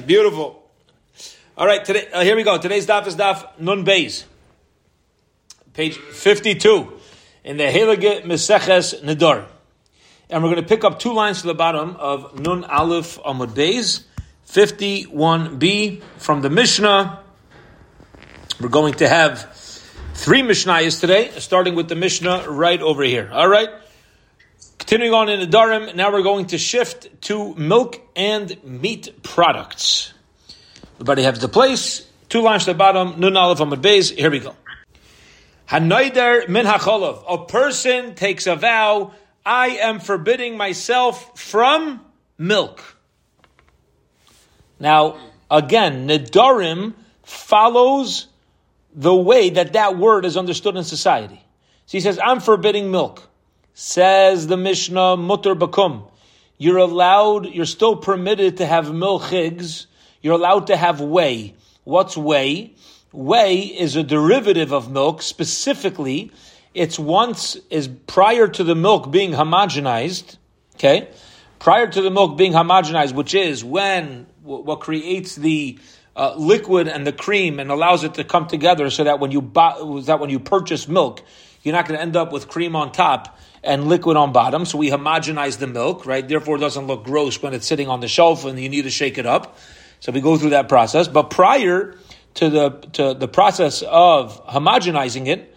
Beautiful. All right, today uh, here we go. Today's daf is daf Nun Beis, page fifty-two in the Heilige Meseches Nedor, and we're going to pick up two lines to the bottom of Nun Aleph Amud Beis, fifty-one B from the Mishnah. We're going to have three Mishnayos today, starting with the Mishnah right over here. All right. Continuing on in the Darim, now we're going to shift to milk and meat products. Everybody has the place. Two lines to the bottom. Nun Aleph Amud Beis. Here we go. Hanaider min hacholov. A person takes a vow. I am forbidding myself from milk. Now, again, Nedarim follows the way that that word is understood in society. So he says, I'm forbidding milk. Says the Mishnah, mutter bakum. You're allowed, you're still permitted to have milchigs. You're allowed to have whey. What's whey? Whey is a derivative of milk. Specifically, it's once, is prior to the milk being homogenized. Okay? Prior to the milk being homogenized, which is when, what creates the, uh, liquid and the cream and allows it to come together so that when you buy, that when you purchase milk, you're not going to end up with cream on top and liquid on bottom. So we homogenize the milk, right? Therefore, it doesn't look gross when it's sitting on the shelf and you need to shake it up. So we go through that process. But prior to the to the process of homogenizing it,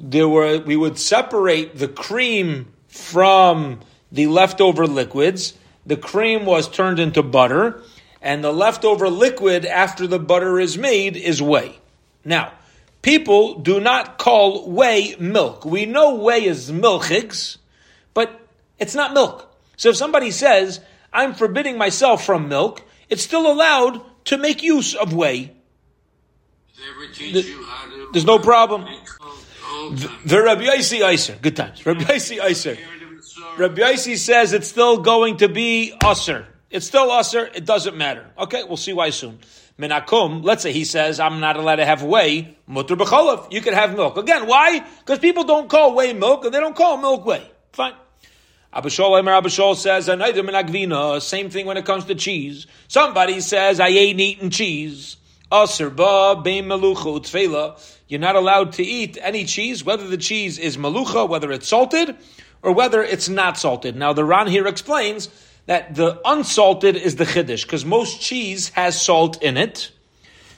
there were we would separate the cream from the leftover liquids. The cream was turned into butter, and the leftover liquid after the butter is made is whey. Now, people do not call whey milk. We know whey is milchigs, but it's not milk. So if somebody says, I'm forbidding myself from milk, it's still allowed to make use of whey. The, there's no problem. The Rabbi Yaisi Iser, good times. Rabbi Yaisi Iser. Rabbi Yaisi says it's still going to be usser. It's still usser. It doesn't matter. Okay, we'll see why soon. Minakum, let's say he says, I'm not allowed to have whey, mutter b'cholav. You can have milk. Again, why? Because people don't call whey milk, and they don't call milk whey. Fine. Abishol Emer Abishol says, Anaidim agvina, same thing when it comes to cheese. Somebody says, I ain't eating cheese. Aser ba bein melucha utzvela. You're not allowed to eat any cheese, whether the cheese is malucha, whether it's salted, or whether it's not salted. Now the Ran here explains that the unsalted is the chiddush because most cheese has salt in it.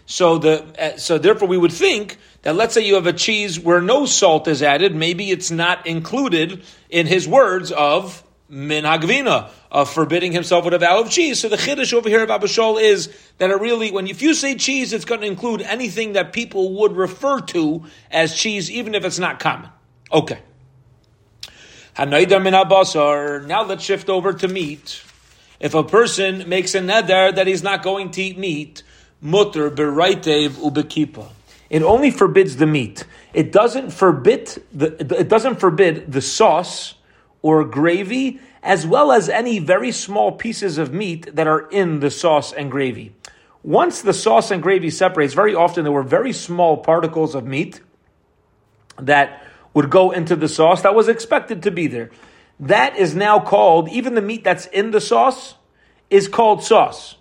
So the uh, so therefore we would think that let's say you have a cheese where no salt is added, maybe it's not included in his words of min hagvina of forbidding himself with a vow of cheese. So the chiddush over here of Abishol is that it really, when if you say cheese, it's going to include anything that people would refer to as cheese, even if it's not common. Okay. Now let's shift over to meat. If a person makes a neder that he's not going to eat meat, mutter beraitev ubekipa. It only forbids the meat. It doesn't forbid the, it doesn't forbid the sauce or gravy, as well as any very small pieces of meat that are in the sauce and gravy. Once the sauce and gravy separates, very often there were very small particles of meat that would go into the sauce that was expected to be there. That is now called, even the meat that's in the sauce is called sauce.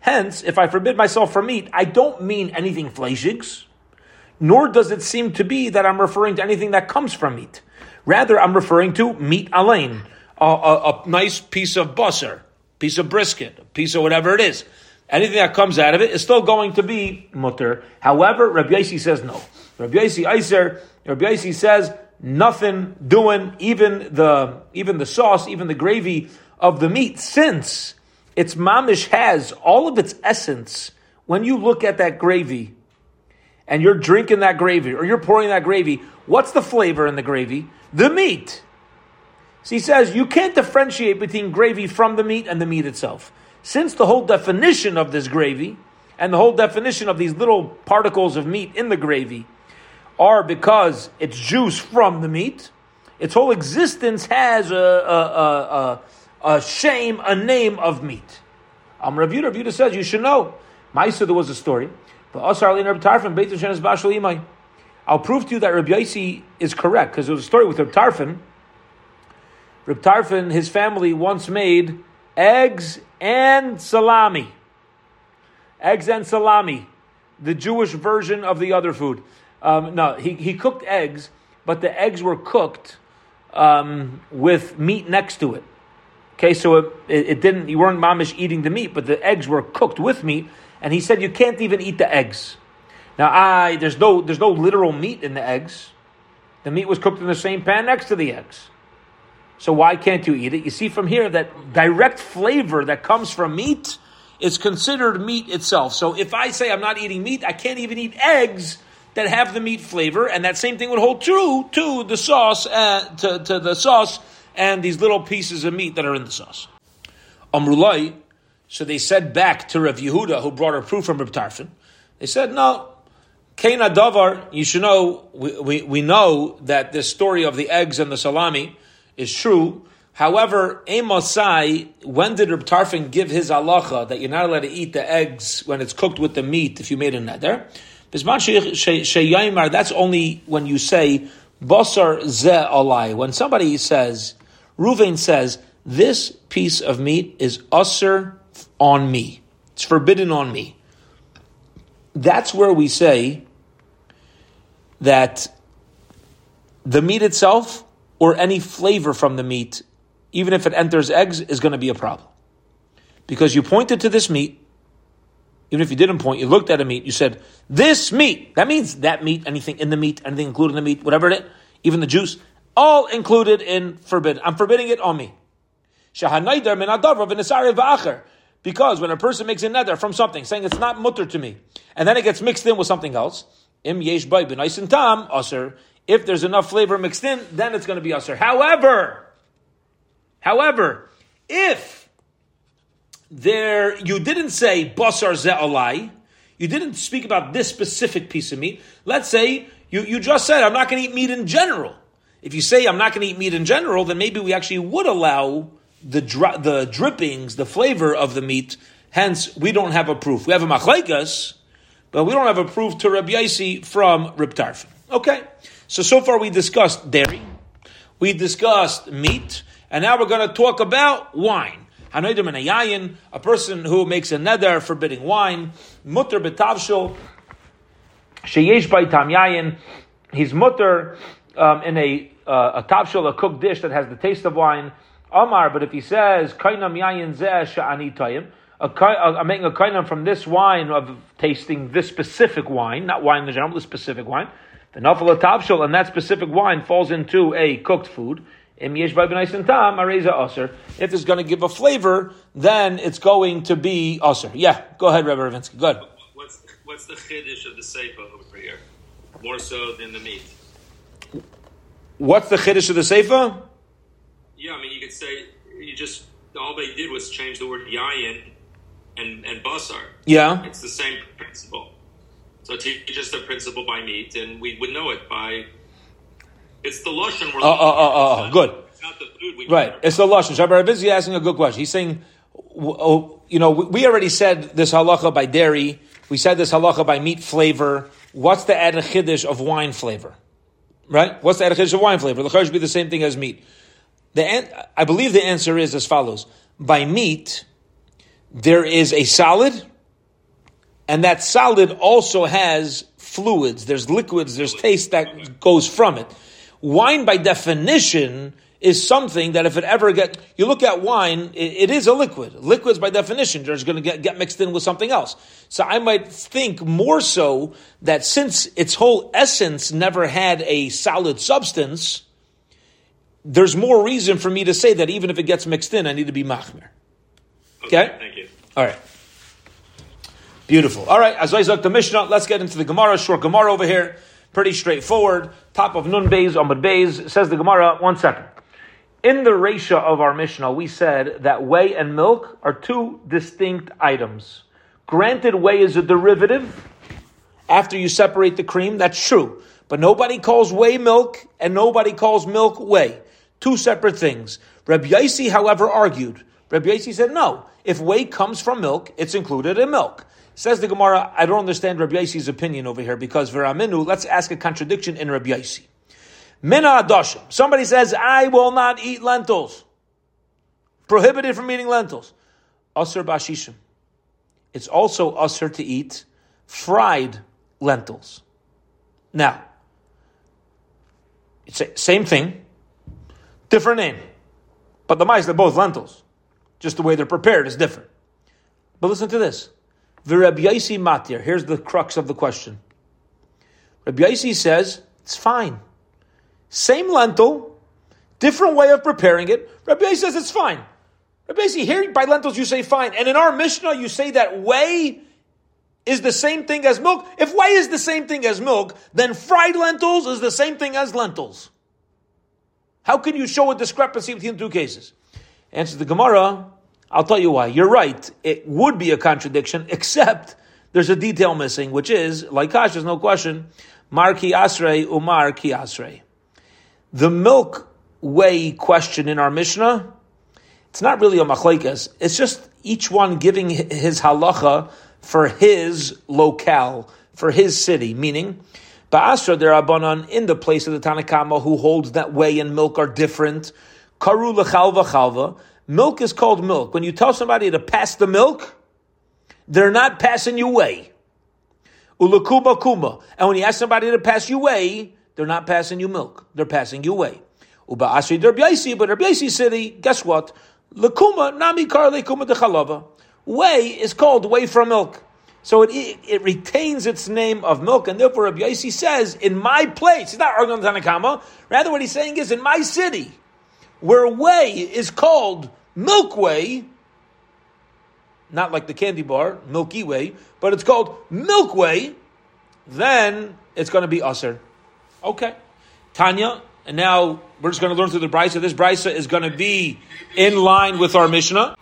Hence, if I forbid myself from meat, I don't mean anything fleischigs, nor does it seem to be that I'm referring to anything that comes from meat. Rather, I'm referring to meat alain, a, a, a nice piece of busser, piece of brisket, a piece of whatever it is. Anything that comes out of it is still going to be mutter. However, Rabbi Yaisi says no. Rabbi Yaisi Iser Rabbi Yaisi says nothing doing even the even the sauce, even the gravy of the meat, since its mamish has all of its essence. When you look at that gravy and you're drinking that gravy or you're pouring that gravy, what's the flavor in the gravy? The meat. So he says you can't differentiate between gravy from the meat and the meat itself. Since the whole definition of this gravy and the whole definition of these little particles of meat in the gravy are because it's juice from the meat. Its whole existence has a, a, a, a, shame, a name of meat. Um, Rav Yudah, Rav says you should know. Maisa, there was a story. But I'll prove to you that Rabbi Yaisi is correct because there was a story with Reb Tarfon. Reb Tarfon, his family once made eggs and salami. eggs and salami, the Jewish version of the other food. Um, no, he, he cooked eggs, but the eggs were cooked um, with meat next to it. Okay, so it, it, it, didn't. You weren't mamish eating the meat, but the eggs were cooked with meat, and he said you can't even eat the eggs. Now, I there's no there's no literal meat in the eggs. The meat was cooked in the same pan next to the eggs. So why can't you eat it? You see from here that direct flavor that comes from meat is considered meat itself. So if I say I'm not eating meat, I can't even eat eggs that have the meat flavor, and that same thing would hold true to the sauce, uh, to, to the sauce and these little pieces of meat that are in the sauce. Amrulai, so they said back to Rav Yehuda, who brought a proof from Rav Tarfon, they said, no, Kaina Davar, you should know, we, we, we know that this story of the eggs and the salami is true. However, Amosai, when did Reb Tarfon give his halacha that you're not allowed to eat the eggs when it's cooked with the meat if you made a neder? That's only when you say basar ze alai. When somebody says, Ruvain says, this piece of meat is usser on me. It's forbidden on me. That's where we say that the meat itself or any flavor from the meat, even if it enters eggs, is going to be a problem. Because you pointed to this meat, even if you didn't point, you looked at a meat, you said, this meat. That means that meat, anything in the meat, anything included in the meat, whatever it is, even the juice, all included in forbidden. I'm forbidding it on me. Because when a person makes a neder from something, saying it's not mutter to me, and then it gets mixed in with something else, im yesh tam aser. If there's enough flavor mixed in, then it's going to be aser. However, however, if there you didn't say basar ze'alai, you didn't speak about this specific piece of meat. Let's say you, you just said I'm not going to eat meat in general. If you say I'm not going to eat meat in general, then maybe we actually would allow the dri- the drippings, the flavor of the meat. Hence, we don't have a proof. We have a machlaikas, but we don't have a proof to Rabbi Yaisi from Reb Tarfon. Okay, so so far we discussed dairy, we discussed meat, and now we're going to talk about wine. Hanoidim and yayin, a person who makes a neder forbidding wine, mutter betavshul, sheyesh by yayin, he's mutter um, in a uh, a tavshul, a cooked dish that has the taste of wine. Omar, but if he says kainam yayin zeh tayim, I'm making a kainam from this wine of tasting this specific wine, not wine in general, the specific wine. The nafal tavshul, and that specific wine falls into a cooked food. If it's going to give a flavor, then it's going to be usher. Yeah, go ahead, Rabbi Ravinsky. Go ahead. What's, what's the chiddush of the seifa over here? More so than the meat. What's the chiddush of the seifa? Yeah, I mean, you could say you just all they did was change the word yayin and and basar. Yeah, it's the same principle. So teach just the principle by meat, and we would know it by it's the lashon. Oh, oh, oh, oh, good. It's not the food. right, it's the lashon. Shabbat Ravizi asking a good question. He's saying, oh, you know, we already said this halacha by dairy. We said this halacha by meat flavor. What's the added chiddush of wine flavor? Right? What's the added chiddush of wine flavor? The should be the same thing as meat. The I believe the answer is as follows: By meat, there is a solid, and that solid also has fluids. There's liquids. There's taste that goes from it. Wine, by definition, is something that if it ever get, you look at wine, it, it is a liquid. Liquids, by definition, are going to get, get mixed in with something else. So I might think more so that since its whole essence never had a solid substance, there's more reason for me to say that even if it gets mixed in, I need to be machmer. Okay? okay? Thank you. All right. Beautiful. All right, as I the Mishnah, let's get into the Gemara. Short Gemara over here. Pretty straightforward. Top of Nun Beis, Amud Beis, says the Gemara, one second. In the Resha of our Mishnah, we said that whey and milk are two distinct items. Granted, whey is a derivative. After you separate the cream, that's true. But nobody calls whey milk, and nobody calls milk whey. Two separate things. Rabbi Yaisi, however, argued. Rabbi Yaisi said, no. If whey comes from milk, it's included in milk. Says the Gemara, I don't understand Rabbi Yaisi's opinion over here because Veraminu, let's ask a contradiction in Rabbi Yaisi. Mina adoshim. Somebody says, I will not eat lentils. Prohibited from eating lentils. Asr bashishim. it's also usher to eat fried lentils. Now, it's a, same thing, different name. But the mice, they're both lentils. Just the way they're prepared is different. But listen to this. Yaisi Matir, here's the crux of the question. Yaisi says, it's fine. Same lentil, different way of preparing it. Yaisi says it's fine. Rabbi Yaisi, here by lentils you say fine. And in our Mishnah you say that whey is the same thing as milk. If whey is the same thing as milk, then fried lentils is the same thing as lentils. How can you show a discrepancy between the two cases? Answers the Gemara, I'll tell you why. You're right. It would be a contradiction, except there's a detail missing, which is, like Kash, there's no question, Mar ki asrei umar ki asrei. The milk whey question in our Mishnah, it's not really a machlaikas. It's just each one giving his halacha for his locale, for his city, meaning, Ba'asra derabanan in the place of the Tanakama who holds that whey and milk are different. Karu lechalva chalva. Milk is called milk. When you tell somebody to pass the milk, they're not passing you whey. Ulakuma kuma. And when you ask somebody to pass you whey, they're not passing you milk. They're passing you whey. Uba asri derbiaisi, but derbiaisi city, guess what? Lakuma nami kar lekuma dechalava. Whey is called whey from milk. So it, it, retains its name of milk, and therefore Rabbi Yossi says, in my place, he's not arguing Tanakama, rather what he's saying is, in my city, where whey is called milk whey, not like the candy bar, Milky Way, but it's called Milk Way, then it's going to be usher. Okay. Tanya, and now we're just going to learn through the brisa. This brisa is going to be in line with our Mishnah.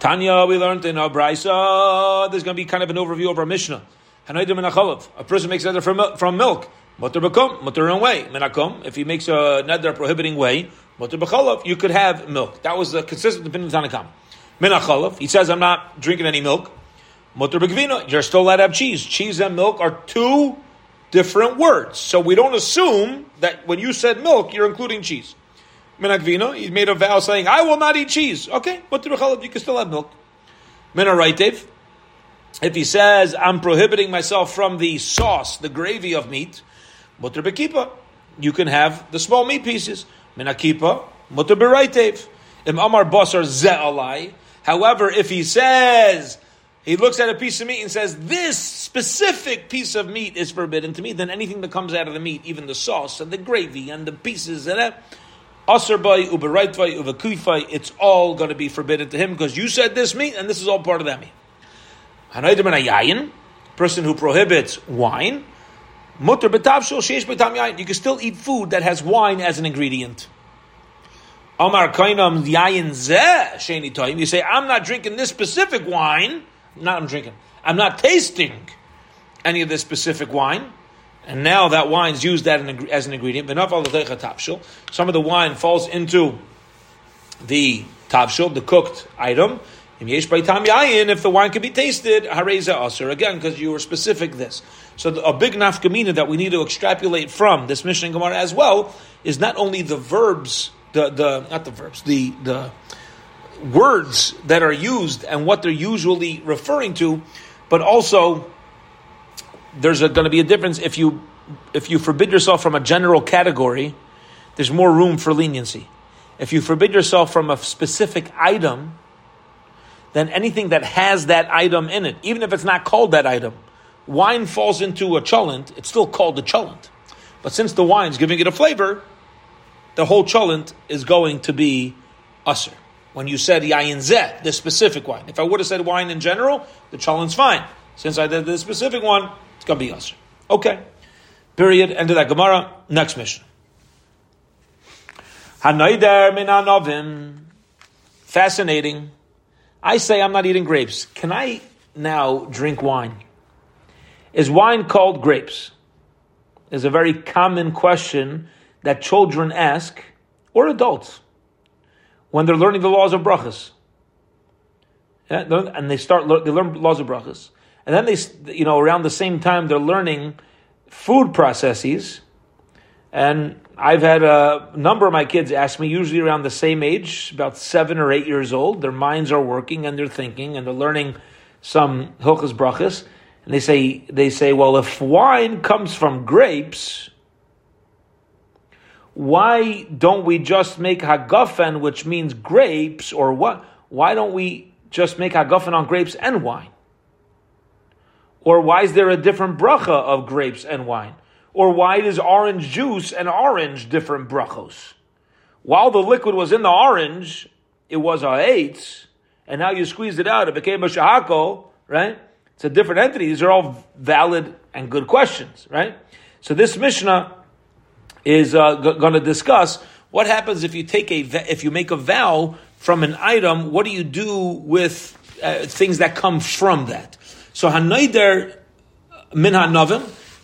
Tanya, we learned in our brisa, there's going to be kind of an overview of our Mishnah. A person makes a from, from milk. Whey. If he makes a neder prohibiting whey, mutter b'chalav, you could have milk. That was the consistent opinion of Tanakam. Menachalav, he says, I'm not drinking any milk. Mutter you're still allowed to have cheese. Cheese and milk are two different words. So we don't assume that when you said milk, you're including cheese. Menakvino, he made a vow saying, I will not eat cheese. Okay, b'chalav, you can still have milk. Menaraitev, if he says, I'm prohibiting myself from the sauce, the gravy of meat, b'kipa, you can have the small meat pieces. Menakipa, mutter b'raitev. Im amar basar ze'alai, However, if he says, he looks at a piece of meat and says, this specific piece of meat is forbidden to me, then anything that comes out of the meat, even the sauce and the gravy and the pieces and that, Asarbay, Uberaitvai, Uvakuifai, it's all going to be forbidden to him because you said this meat and this is all part of that meat. Hanaidim person who prohibits wine, mutter sheish betam yayin. You can still eat food that has wine as an ingredient. Amar kainam sheni toim. You say, I'm not drinking this specific wine. Not I'm drinking. I'm not tasting any of this specific wine. And now that wine's used that as an ingredient. Some of the wine falls into the tavshil, the cooked item. If the wine can be tasted, hareza aser again because you were specific this. So the, a big nafkamina that we need to extrapolate from this Mishnah Gemara as well is not only the verbs the the not the verbs the the words that are used and what they're usually referring to, but also there's going to be a difference if you if you forbid yourself from a general category. There's more room for leniency. If you forbid yourself from a specific item, then anything that has that item in it, even if it's not called that item, wine falls into a cholent, it's still called a cholent. But since the wine's giving it a flavor, the whole cholent is going to be usher. When you said yayin zeh, the specific wine. If I would have said wine in general, the cholent's fine. Since I did the specific one, it's going to be usher. Okay. Period. End of that Gemara. Next Mishnah. Hanaider minanovim. Fascinating. I say I'm not eating grapes. Can I now drink wine? Is wine called grapes? Is a very common question that children ask, or adults, when they're learning the laws of brachas. And they start they learn laws of brachas, and then they you know around the same time they're learning food processes. And I've had a number of my kids ask me, usually around the same age, about seven or eight years old. Their minds are working and they're thinking and they're learning some hilchas brachas, and they say they say, well, if wine comes from grapes, why don't we just make hagafen, which means grapes, or what? Why don't we just make hagafen on grapes and wine? Or why is there a different bracha of grapes and wine? Or why does orange juice and orange different brachos? While the liquid was in the orange, it was a eitz, and now you squeezed it out, it became a shahako, right? It's a different entity. These are all valid and good questions, right? So this Mishnah is uh, g- going to discuss what happens if you take a if you make a vow from an item. What do you do with uh, things that come from that? So hanayder min hanavim.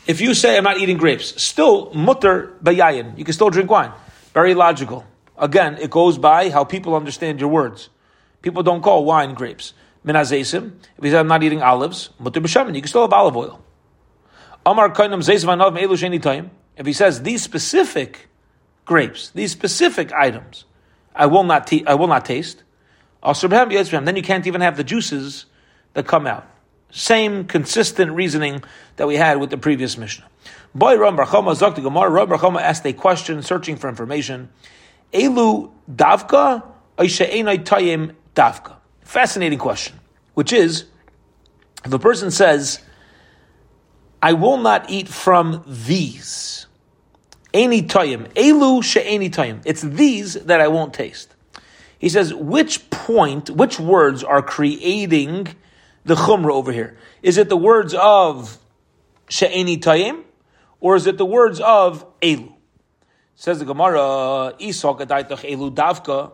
If you say I'm not eating grapes, still mutter bayayin. You can still drink wine. Very logical. Again, it goes by how people understand your words. People don't call wine grapes. Minazesim. If he says I'm not eating olives, mutter b'shamin. You can still have olive oil. Amar kainam zeisim hanavim elu sheni time. If he says these specific grapes, these specific items, I will not, te- I will not taste. Then you can't even have the juices that come out. Same consistent reasoning that we had with the previous Mishnah. Boy Ram Barchama Zakti Gemara, Ram Barchama asked a question, searching for information. Elu davka tayim davka. Fascinating question, which is, if a person says, I will not eat from these, any tayim, elu she'eni tayim, it's these that I won't taste. He says, which point, which words are creating the chumrah over here? Is it the words of she'eni tayim, or is it the words of elu? Says the Gemara, Isok elu davka.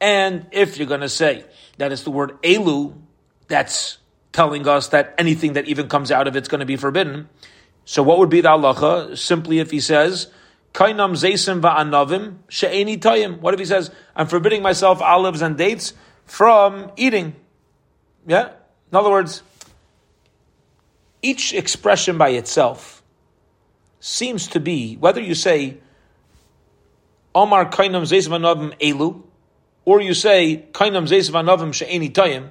And if you're going to say that it's the word elu, that's telling us that anything that even comes out of it's going to be forbidden. So what would be the halacha? Simply if he says, Kainam zaysim va'anavim she'eni tayim. What if he says, I'm forbidding myself olives and dates from eating? Yeah? In other words, each expression by itself seems to be, whether you say, Omar kainam zaysim va'anavim elu, or you say, Kainam zaysim va'anavim she'eni tayim,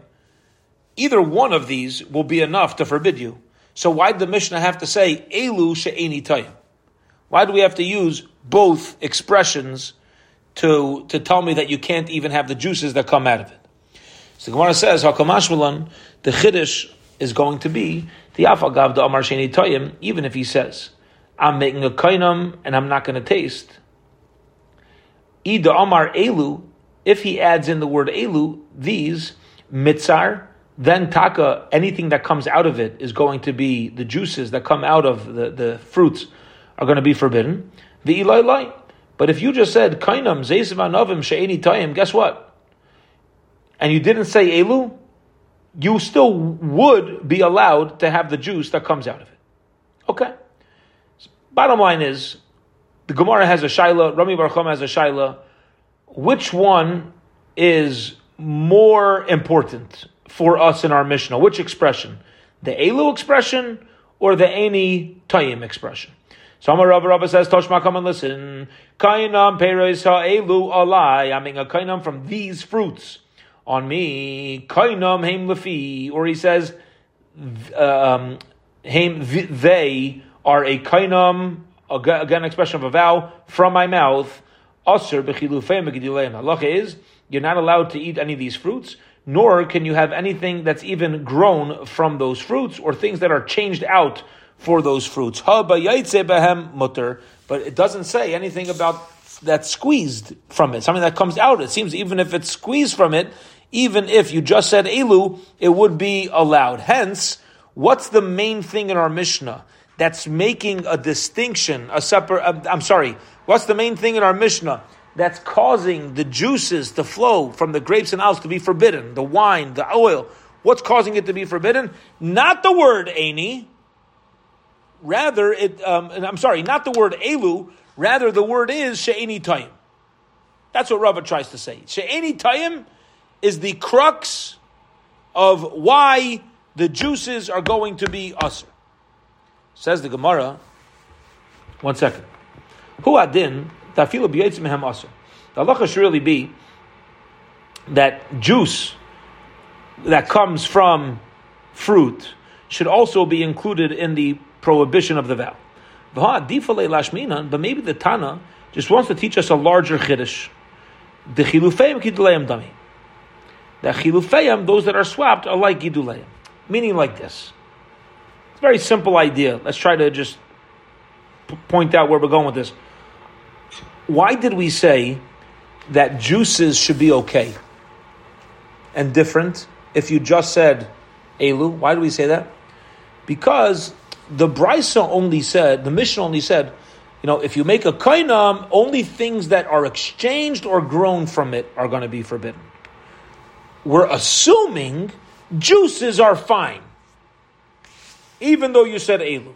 either one of these will be enough to forbid you. So why did the Mishnah have to say, Elu she'eni tayim? Why do we have to use both expressions to, to tell me that you can't even have the juices that come out of it? So Gemara says, Hakamashmalan, the Chiddush is going to be the Afagav the Amar Sheni Toyim, even if he says, I'm making a kainam and I'm not going to taste. Ida Amar Elu, if he adds in the word Elu, these, mitzar, then taka, anything that comes out of it is going to be the juices that come out of the, the fruits are going to be forbidden. The ilai But if you just said kainam zeisiv anavim she'eni tayim, guess what? And you didn't say elu, you still would be allowed to have the juice that comes out of it. Okay. Bottom line is, the Gemara has a shaila, Rami Barchom has a shaila. Which one is more important for us in our Mishnah? Which expression? The Elu expression or the Eni Tayim expression? So Amar Rabba Rabba says, Toshma, come and listen. Kainam peres ha'elu alai. I mean, a kainam from these fruits on me. Kainam heim lefi. Or he says, um, heim, they are a kainam, again, expression of a vow, from my mouth. Aser b'chilufei megidilei. Halacha is, you're not allowed to eat any of these fruits, nor can you have anything that's even grown from those fruits or things that are changed out for those fruits. But it doesn't say anything about that squeezed from it, something that comes out. It seems even if it's squeezed from it, even if you just said elu, it would be allowed. Hence, what's the main thing in our Mishnah that's making a distinction, a separate, I'm sorry, what's the main thing in our Mishnah that's causing the juices to flow from the grapes and olives to be forbidden, the wine, the oil? What's causing it to be forbidden? Not the word "ani." Rather, it. Um, I'm sorry, not the word elu. Rather, the word is she'eni tayim. That's what Rava tries to say. She'eni tayim is the crux of why the juices are going to be usher. Says the Gemara. One second. Who adin tafilu mehem usher. The halacha should really be that juice that comes from fruit should also be included in the prohibition of the vow. But maybe the Tana just wants to teach us a larger chiddush. The chilufeim dami. The chilufeim, those that are swapped, are like giduleim. Meaning like this. It's a very simple idea. Let's try to just p- point out where we're going with this. Why did we say that juices should be okay and different if you just said Elu? Why do we say that? Because the Brisa only said, the Mishnah only said, you know, if you make a kainam, only things that are exchanged or grown from it are going to be forbidden. We're assuming juices are fine, even though you said elu.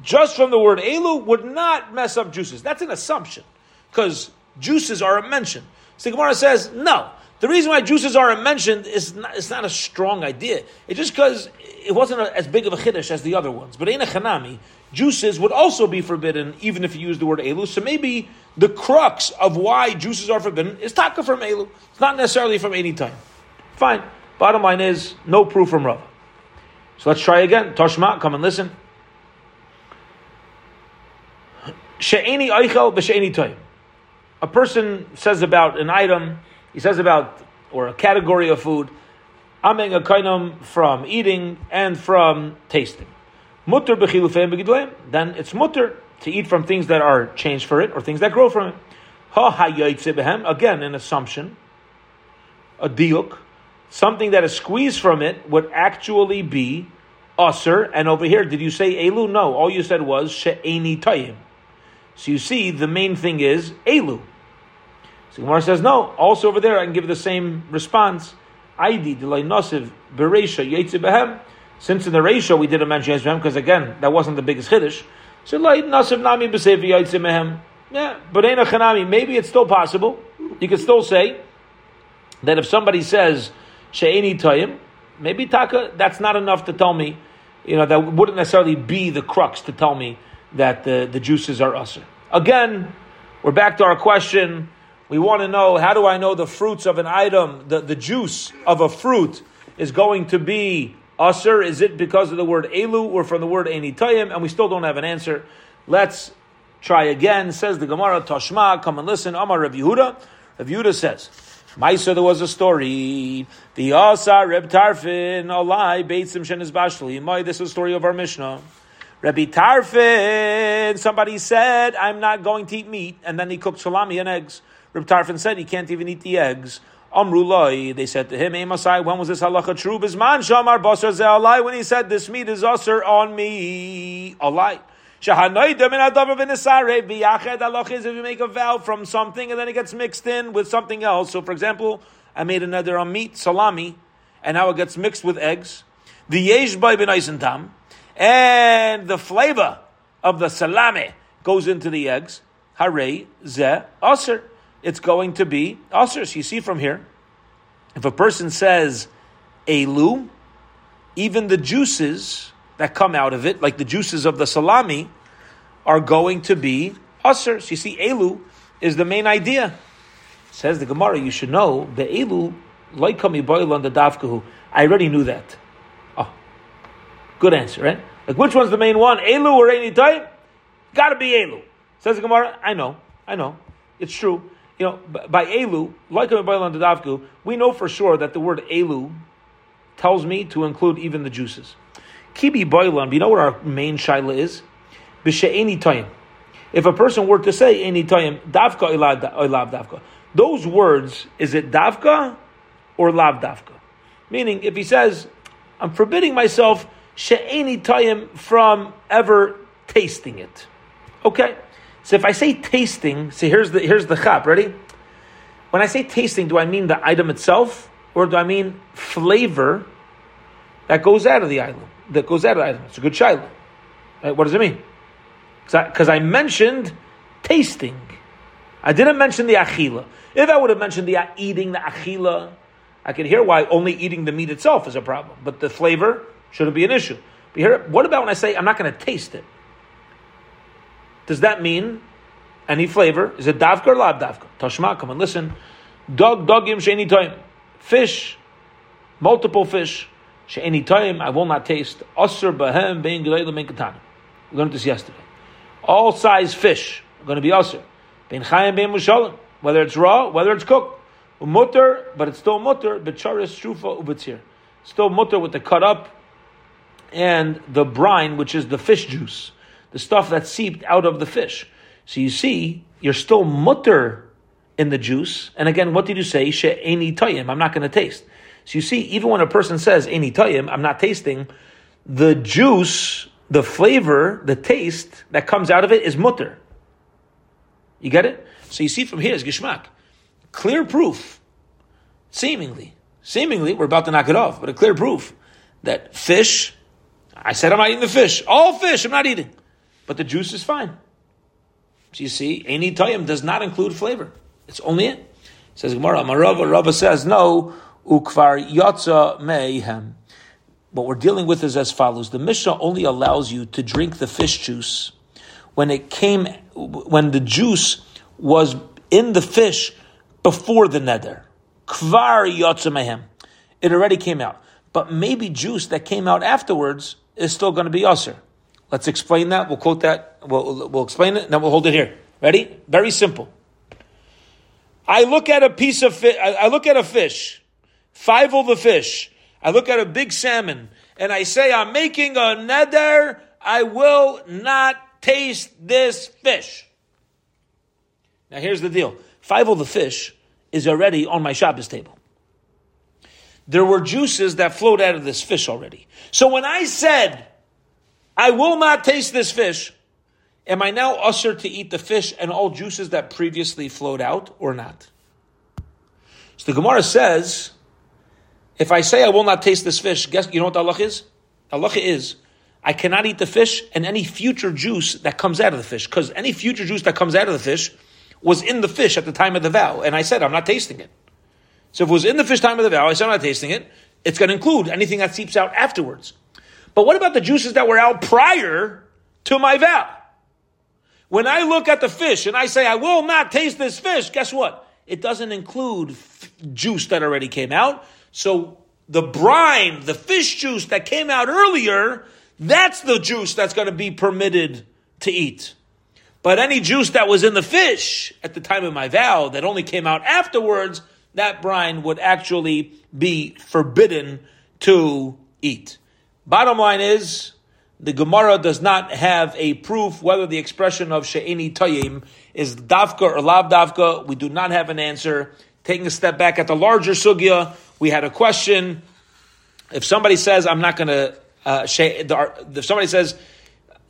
Just from the word elu would not mess up juices. That's an assumption, because juices aren't mentioned. So the Gemara says, no, the reason why juices aren't mentioned is not, it's not a strong idea. It's just because it wasn't a, as big of a chiddush as the other ones. But in a chanami, juices would also be forbidden even if you use the word elu. So maybe the crux of why juices are forbidden is taka from elu. It's not necessarily from any time. Fine. Bottom line is no proof from Rav. So let's try again. Toshma, come and listen. She'eni eichel b'she'eni time. A person says about an item he says about, or a category of food, ameng a from eating and from tasting. Mutter b'chilufeim b'gidleim, then it's mutter to eat from things that are changed for it or things that grow from it. Ha behem, again an assumption, a diuk, something that is squeezed from it would actually be usr. And over here, did you say elu? No, all you said was she'eni tayim. So you see, the main thing is elu. So Gemara says, no, also over there I can give the same response. Aidi delay nosiv bereisha yetzi behem. Since in the ratio we didn't mention Yetzi because again, that wasn't the biggest chiddush. So nami. Yeah, but ain't a chanami. Maybe it's still possible. You could still say that if somebody says she'eni toyim, maybe taka, that's not enough to tell me, you know, that wouldn't necessarily be the crux to tell me that the, the juices are usher. Again, we're back to our question we want to know how do I know the fruits of an item, the, the juice of a fruit is going to be usr? Is it because of the word elu or from the word enitayim? And we still don't have an answer. Let's try again. Says the Gemara, Tashma, come and listen. Amar Rav Yehuda. Rav Yehuda says, Maisa, there was a story. The Asa Reb Tarfon, Alai, Beitzim Shenis Bashli. This is a story of our Mishnah. Rabbi Tarfon, somebody said, I'm not going to eat meat, and then he cooked salami and eggs. Reb Tarfon said he can't even eat the eggs. Amrulai, they said to him, Amasai, when was this halacha true? Bisman shamar basar ze'alai, when he said this meat is usher on me. Alai. If you make a vow from something and then it gets mixed in with something else. So, for example, I made another on meat, salami, and now it gets mixed with eggs. The yesh by ben and the flavor of the salami goes into the eggs. Hare ze aser it's going to be usher. So you see from here, if a person says elu, even the juices that come out of it, like the juices of the salami, are going to be usher. So you see, elu is the main idea. Says the Gemara, you should know the elu like boil on the davkahu. I already knew that. Oh, good answer, right? Like which one's the main one? Elu or any type? Got to be elu. Says the Gemara, I know, I know, it's true you know, by Elu, like a Davku, we know for sure that the word Elu tells me to include even the juices. Kibi Boilan, you know what our main shaila is? B'she'eni toyim. If a person were to say any toyim, davka ilav davka, those words, is it davka or lav davka? Meaning, if he says, I'm forbidding myself she'eni toyim from ever tasting it. Okay, so if I say tasting, see here's the here's the chap. Ready? When I say tasting, do I mean the item itself, or do I mean flavor that goes out of the item? That goes out of the item. It's a good child. Right? What does it mean? Because I, I, mentioned tasting. I didn't mention the achila. If I would have mentioned the uh, eating, the achila, I could hear why only eating the meat itself is a problem. But the flavor shouldn't be an issue. But here, what about when I say I'm not going to taste it? Does that mean any flavor? Is it davka or lab davka? Tashma, come and listen. Dog, dogim sheni time. Fish, multiple fish, She'eni time I will not taste. Asr bahem bein geleilim ben katana. We learned this yesterday. All size fish are going to be asr. Ben chayim ben mushalim. Whether it's raw, whether it's cooked. Mutter, but it's still mutter. Becharis shrufa ubetzir. Still mutter with the cut up and the brine, which is the fish juice, the stuff that seeped out of the fish. So you see, you're still mutter in the juice. And again, what did you say? She'eni tayim. I'm not going to taste. So you see, even when a person says any tayim, I'm not tasting, the juice, the flavor, the taste that comes out of it is mutter. You get it? So you see from here is gishmak. Clear proof, seemingly, seemingly, we're about to knock it off, but a clear proof that fish, I said I'm not eating the fish. All fish I'm not eating. But the juice is fine. So you see, any tayim does not include flavor. It's only it. Says Gemara, Marava, Rava says, no, ukvar yatza mehem. What we're dealing with is as follows. The Mishnah only allows you to drink the fish juice when it came, when the juice was in the fish before the neder. Kvar yatza mehem. It already came out. But maybe juice that came out afterwards is still going to be usher. Let's explain that. We'll quote that. We'll, we'll explain it, and then we'll hold it here. Ready? Very simple. I look at a piece of fish. I look at a fish five of the fish. I look at a big salmon and I say, I'm making a neder. I will not taste this fish. Now here's the deal. Five of the fish is already on my Shabbos table. There were juices that flowed out of this fish already. So when I said, I will not taste this fish, am I now ushered to eat the fish and all juices that previously flowed out or not? So the Gemara says, if I say I will not taste this fish, guess you know what the Allah is? Allah is I cannot eat the fish and any future juice that comes out of the fish, because any future juice that comes out of the fish was in the fish at the time of the vow, and I said I'm not tasting it. So if it was in the fish time of the vow, I said I'm not tasting it. It's going to include anything that seeps out afterwards. But what about the juices that were out prior to my vow? When I look at the fish and I say I will not taste this fish, guess what? It doesn't include f- juice that already came out. So the brine, the fish juice that came out earlier, that's the juice that's going to be permitted to eat. But any juice that was in the fish at the time of my vow that only came out afterwards, that brine would actually be forbidden to eat. Bottom line is, the Gemara does not have a proof whether the expression of she'eni tayim is dafka or lav dafka. We do not have an answer. Taking a step back at the larger sugya, we had a question. If somebody says, I'm not going to, uh, if somebody says,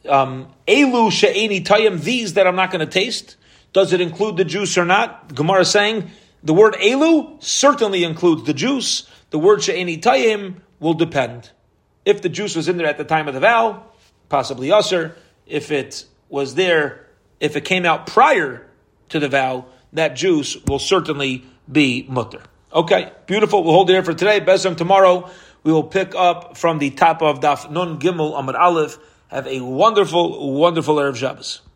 um, Elu she'eni tayim, these that I'm not going to taste, does it include the juice or not? Gemara is saying the word Elu certainly includes the juice. The word she'eni tayim will depend. If the juice was in there at the time of the vow, possibly usher. If it was there, if it came out prior to the vow, that juice will certainly be mutter. Okay, beautiful. We'll hold it here for today. Besem tomorrow. We will pick up from the top of Daf Nun Gimel Amud Aleph. Have a wonderful, wonderful Erev Shabbos.